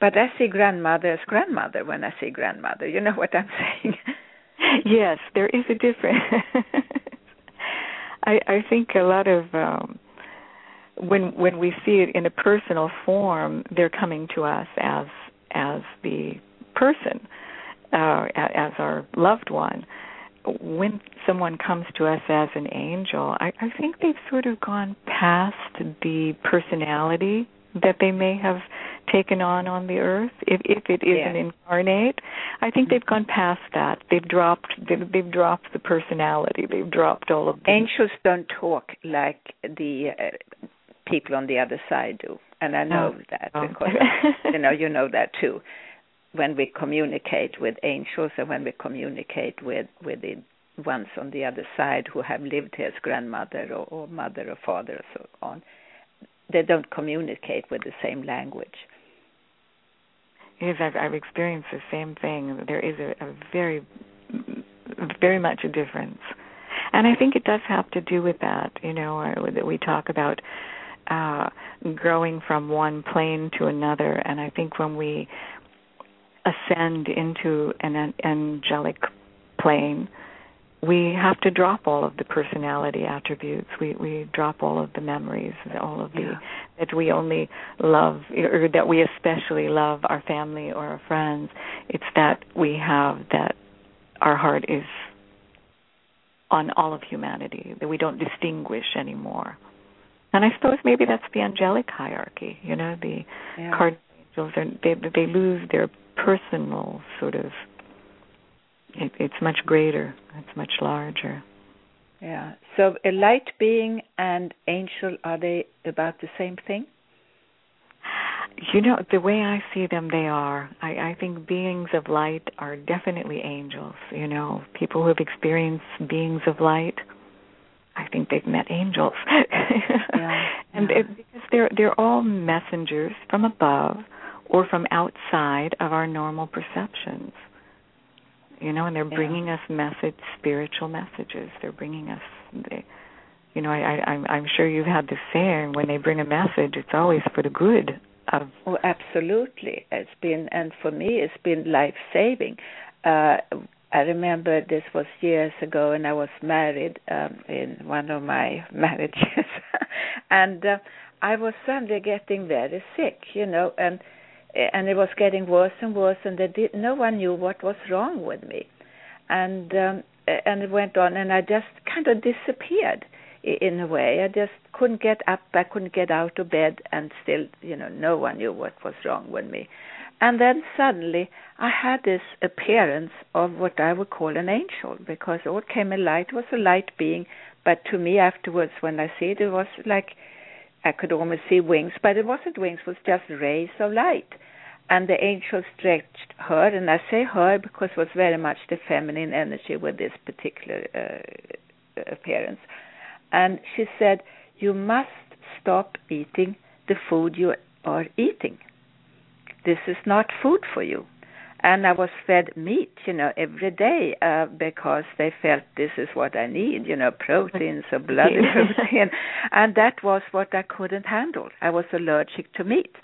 but I see grandmother as grandmother when I see grandmother. You know what I'm saying? Yes, there is a difference. I, I think a lot of um, when when we see it in a personal form, they're coming to us as as the person, uh, as our loved one. When someone comes to us as an angel, I, I think they've sort of gone past the personality that they may have taken on on the earth if if it is yeah. an incarnate i think they've gone past that they've dropped they've, they've dropped the personality they've dropped all of the angels don't talk like the uh, people on the other side do and i know oh. that oh. because you know you know that too when we communicate with angels and when we communicate with with the ones on the other side who have lived here as grandmother or, or mother or father or so on they don't communicate with the same language. Yes, I've, I've experienced the same thing. There is a, a very, very much a difference, and I think it does have to do with that. You know, that we talk about uh, growing from one plane to another, and I think when we ascend into an angelic plane, we have to drop all of the personality attributes. We we drop all of the memories, all of the yeah. that we only love or that we especially love our family or our friends. It's that we have that our heart is on all of humanity, that we don't distinguish anymore. And I suppose maybe that's the angelic hierarchy. You know, the yeah. cardinal angels are they they lose their personal sort of it, it's much greater. It's much larger. Yeah. So a light being and angel are they about the same thing? You know, the way I see them, they are. I, I think beings of light are definitely angels. You know, people who have experienced beings of light, I think they've met angels. yeah, and yeah. It, because they're they're all messengers from above or from outside of our normal perceptions you know, and they're bringing us message, spiritual messages. They're bringing us, they, you know, I, I, I'm, I'm sure you've had the saying when they bring a message, it's always for the good of. Oh, absolutely. It's been, and for me, it's been life saving. Uh, I remember this was years ago, and I was married um, in one of my marriages, and uh, I was suddenly getting very sick, you know, and and it was getting worse and worse, and they did, no one knew what was wrong with me, and um, and it went on, and I just kind of disappeared in a way. I just couldn't get up, I couldn't get out of bed, and still, you know, no one knew what was wrong with me. And then suddenly, I had this appearance of what I would call an angel, because all came alight. It was a light being, but to me afterwards, when I see it, it was like I could almost see wings, but it wasn't wings, it was just rays of light. And the angel stretched her, and I say her because it was very much the feminine energy with this particular uh, appearance. And she said, You must stop eating the food you are eating. This is not food for you and I was fed meat, you know, every day uh, because they felt this is what I need, you know, proteins or blood protein, and that was what I couldn't handle. I was allergic to meat.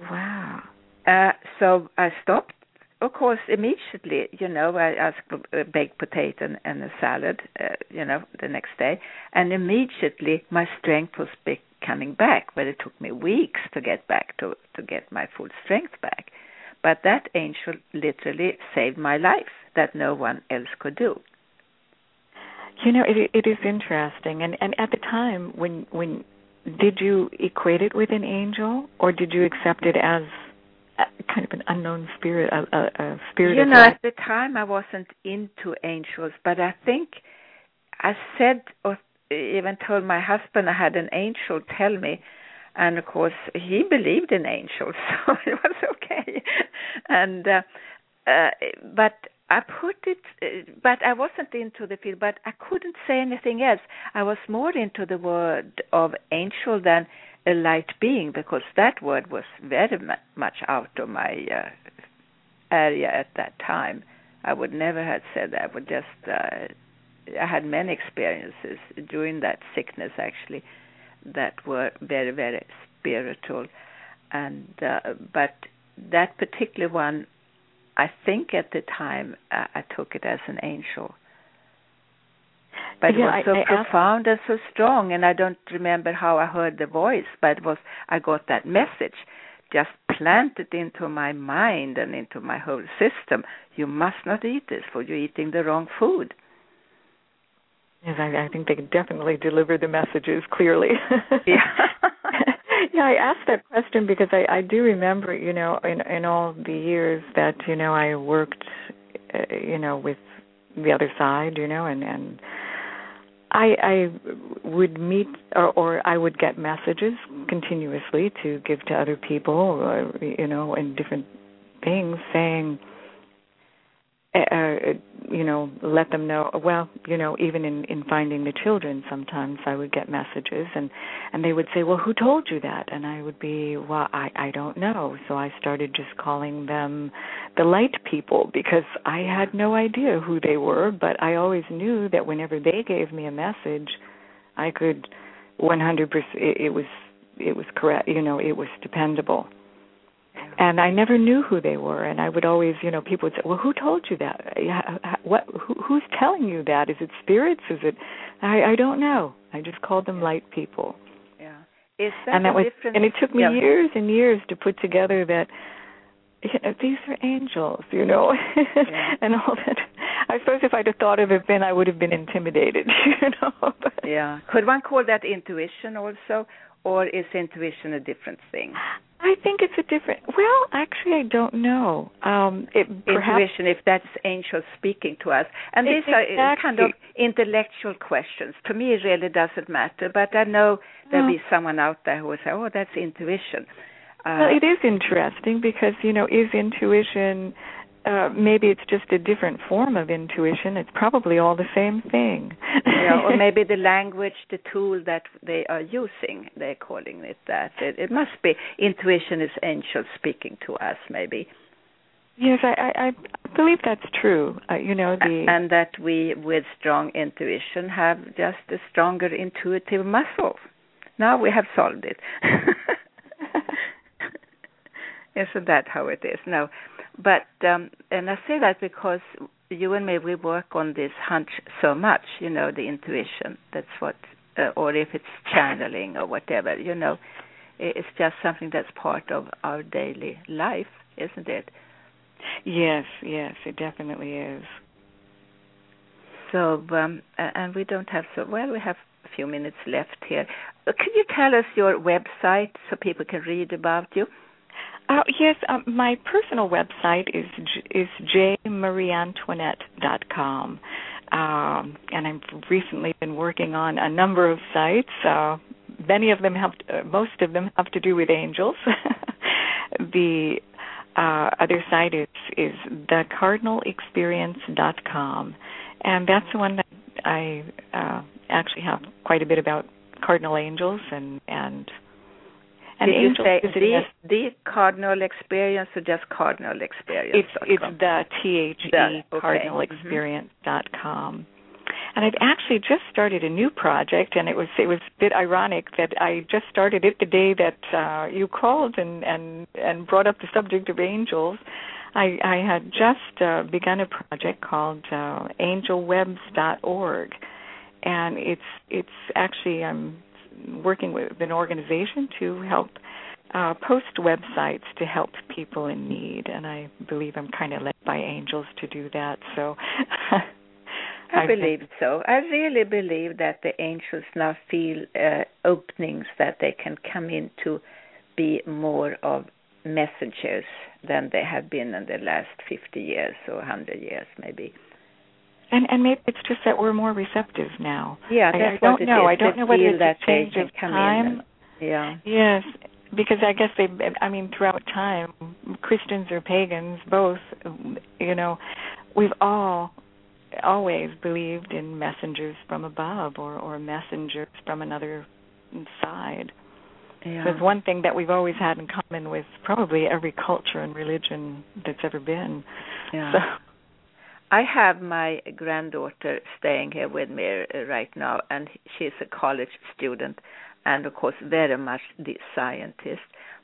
Wow. Uh, so I stopped. Of course, immediately, you know, I asked for a baked potato and, and a salad, uh, you know, the next day, and immediately my strength was coming back. But it took me weeks to get back to to get my full strength back but that angel literally saved my life that no one else could do. You know, it, it is interesting, and and at the time when when did you equate it with an angel, or did you accept it as kind of an unknown spirit, a, a, a spirit? You know, at the time I wasn't into angels, but I think I said or even told my husband I had an angel tell me and of course he believed in angels, so it was okay. And uh, uh, but I put it, uh, but I wasn't into the field. But I couldn't say anything else. I was more into the word of angel than a light being because that word was very much out of my uh, area at that time. I would never have said that. I would just. Uh, I had many experiences during that sickness actually that were very very spiritual and uh, but that particular one i think at the time uh, i took it as an angel But yeah, it was so I, I profound and so strong, and I don't remember how I heard the voice, but it was I got that message just planted into my mind and into my whole system. You must not eat this, for you're eating the wrong food. Yes, I, I think they definitely deliver the messages clearly. yeah. yeah, I asked that question because I, I do remember, you know, in in all the years that you know I worked, uh, you know, with the other side, you know, and and I I would meet or, or I would get messages continuously to give to other people, or, you know, and different things saying uh, you know, let them know. Well, you know, even in in finding the children, sometimes I would get messages, and and they would say, "Well, who told you that?" And I would be, "Well, I I don't know." So I started just calling them the light people because I had no idea who they were, but I always knew that whenever they gave me a message, I could 100%. It, it was it was correct. You know, it was dependable and I never knew who they were. And I would always, you know, people would say, "Well, who told you that? What? Who, who's telling you that? Is it spirits? Is it? I, I don't know. I just called them light people." Yeah, is that and that was, difference? and it took me yeah. years and years to put together that you know, these are angels, you know, yeah. and all that. I suppose if I'd have thought of it then, I would have been intimidated, you know. But, yeah, could one call that intuition also, or is intuition a different thing? I think it's a different. Well, actually, I don't know. Um, it, perhaps, Intuition, if that's angels speaking to us, and these Exactly. are kind of intellectual questions. To me, it really doesn't matter. But I know there'll be someone out there who will say, "Oh, that's intuition." Uh, Well, it is interesting because you know, is intuition? Uh, maybe it's just a different form of intuition. It's probably all the same thing. know, or maybe the language, the tool that they are using, they're calling it that. It, it must be intuition is angels speaking to us, maybe, yes, I, I, I believe that's true. Uh, you know, the and that we, with strong intuition, have just a stronger intuitive muscle. Now we have solved it. Isn't that how it is? No, but um, and I say that because you and me we work on this hunch so much. You know, the intuition. That's what, uh, or if it's channeling or whatever. You know, it's just something that's part of our daily life, isn't it? yes, yes, it definitely is. So, um, and we don't have so well. We have a few minutes left here. Uh, Could you tell us your website so people can read about you? Uh, yes, um, my personal website is is jmarieantoinette.com. Um, and I've recently been working on a number of sites. Uh, many of them have, uh, most of them have to do with angels. the uh, other site is is thecardinalexperience.com, and that's the one that I uh, actually have quite a bit about cardinal angels and and and Did you say the the cardinal experience or just cardinal experience? It's it's the T H The- E okay. cardinalexperience dot com. And I've actually just started a new project, and it was it was a bit ironic that I just started it the day that uh, you called and and and brought up the subject of angels. I I had just uh, begun a project called uh, AngelWebs.org, and it's it's actually I'm working with an organization to help uh, post websites to help people in need, and I believe I'm kind of led by angels to do that. So. I believe so. I really believe that the angels now feel uh, openings that they can come in to be more of messengers than they have been in the last 50 years or 100 years, maybe. And and maybe it's just that we're more receptive now. Yeah, I, I don't know. I don't know whether it's that a change of time. Yeah. Yes, because I guess they. I mean, throughout time, Christians or pagans, both. You know, we've all always believed in messengers from above or or messengers from another side. Yeah. So it's one thing that we've always had in common with probably every culture and religion that's ever been. Yeah. So I have my granddaughter staying here with me uh, right now, and she's a college student, and of course, very much the scientist.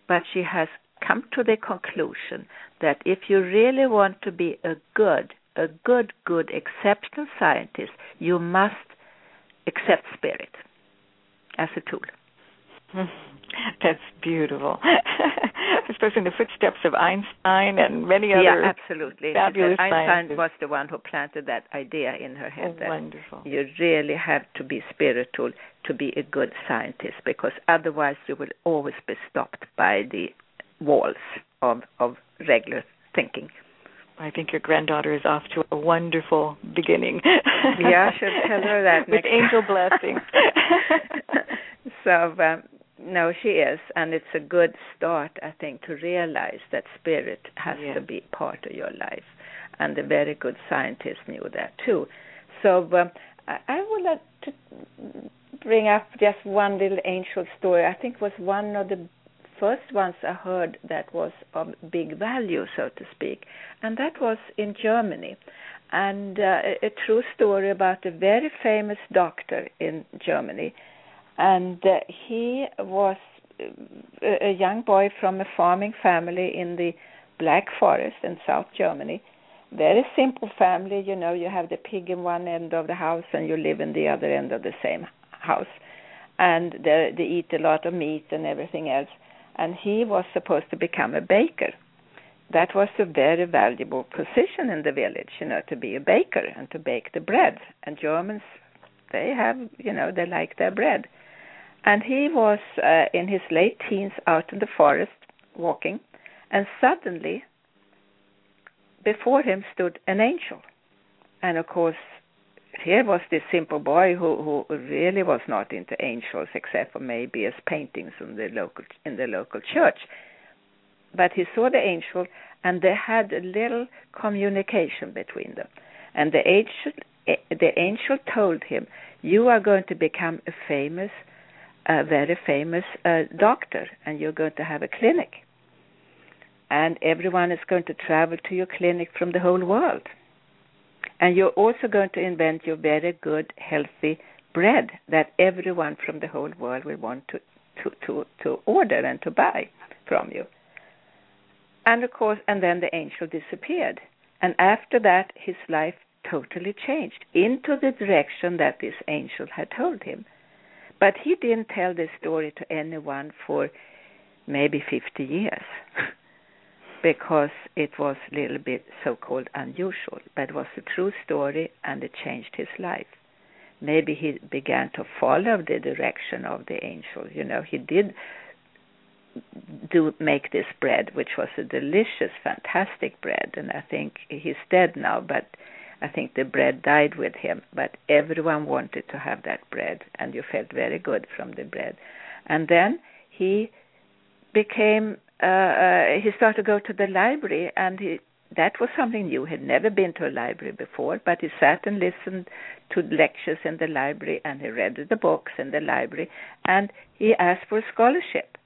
But she has come to the conclusion that if you really want to be a good, a good, good, exceptional scientist, you must accept spirit as a tool. That's beautiful. I suppose in the footsteps of Einstein and many other yeah, absolutely. fabulous Einstein scientists. was the one who planted that idea in her head. Oh, that wonderful. You really have to be spiritual to be a good scientist because otherwise you will always be stopped by the walls of of regular thinking. I think your granddaughter is off to a wonderful beginning. Yeah, I should tell her that with angel blessings. so um, no, she is, and it's a good start, I think, to realize that spirit has Yeah. to be part of your life, and the very good scientists knew that too. So um, I, I would like to bring up just one little angel story. I think it was one of the first ones I heard that was of big value, so to speak, and that was in Germany. And uh, a, a true story about a very famous doctor in Germany and uh, he was a, a young boy from a farming family in the Black Forest in South Germany. Very simple family, you know, you have the pig in one end of the house and you live in the other end of the same house. And they, they eat a lot of meat and everything else. And he was supposed to become a baker. That was a very valuable position in the village, you know, to be a baker and to bake the bread. And Germans, they have, you know, they like their bread and he was uh, in his late teens out in the forest walking. And suddenly before him stood an angel. And of course here was this simple boy who who really was not into angels except for maybe as paintings in the local in the local church. But he saw the angel and they had a little communication between them. And the angel the angel told him you are going to become a famous a very famous uh, doctor and you're going to have a clinic. And everyone is going to travel to your clinic from the whole world. And you're also going to invent your very good, healthy bread that everyone from the whole world will want to, to, to, to order and to buy from you. And of course, and then the angel disappeared. And after that, his life totally changed into the direction that this angel had told him. But he didn't tell this story to anyone for maybe 50 years because it was a little bit so called unusual. But it was a true story and it changed his life. Maybe he began to follow the direction of the angel. You know, he did do make this bread, which was a delicious, fantastic bread, and I think he's dead now, but I think the bread died with him, but everyone wanted to have that bread, and you felt very good from the bread. And then he became, uh, uh, he started to go to the library, and he, that was something new. He had never been to a library before, but he sat and listened to lectures in the library, and he read the books in the library, and he asked for a scholarship,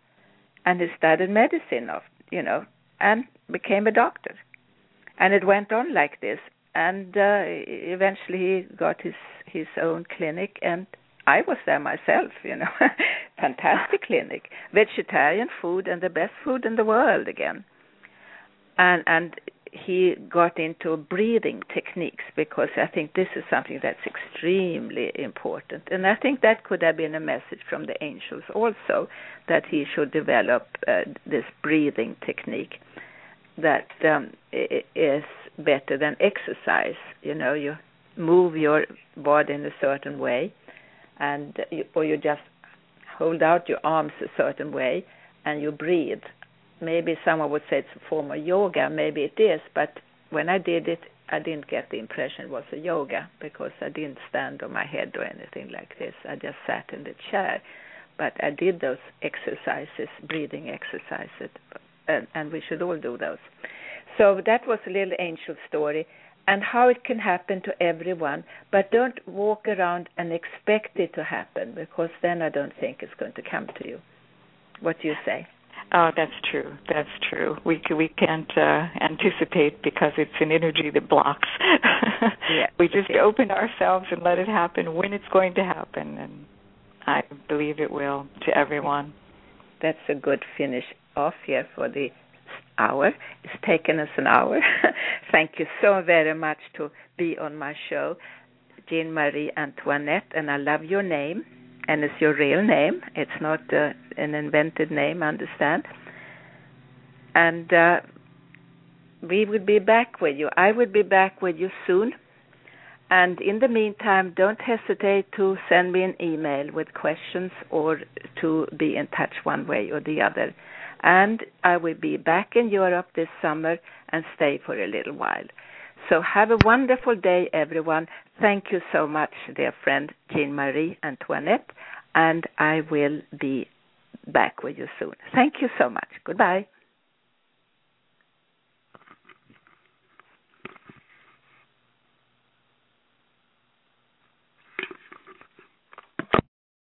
and he studied medicine, of you know, and became a doctor. And it went on like this and uh, eventually he got his his own clinic and I was there myself, you know. Fantastic clinic. Vegetarian food and the best food in the world again. And and he got into breathing techniques because I think this is something that's extremely important. And I think that could have been a message from the angels also that he should develop uh, this breathing technique that um, is better than exercise. You know, you move your body in a certain way, and you, or you just hold out your arms a certain way, and you breathe. Maybe someone would say it's a form of yoga. Maybe it is, but when I did it, I didn't get the impression it was a yoga because I didn't stand on my head or anything like this. I just sat in the chair, but I did those exercises, breathing exercises, and, and we should all do those. So that was a little angel story and how it can happen to everyone, but don't walk around and expect it to happen because then I don't think it's going to come to you. What do you say? Oh, that's true. That's true. We we can't uh, anticipate because it's an energy that blocks. yeah, we just open ourselves and let it happen when it's going to happen, and I believe it will to everyone. That's a good finish off here for the hour. It's taken us an hour. Thank you so very much to be on my show. Jeanne Marie Antoinette, and I love your name, and it's your real name. It's not uh, an invented name, understand? And uh, we will be back with you. I will be back with you soon. And in the meantime, don't hesitate to send me an email with questions or to be in touch one way or the other. And I will be back in Europe this summer and stay for a little while. So have a wonderful day, everyone. Thank you so much, dear friend Jeanne Marie Antoinette, and I will be back with you soon. Thank you so much. Goodbye.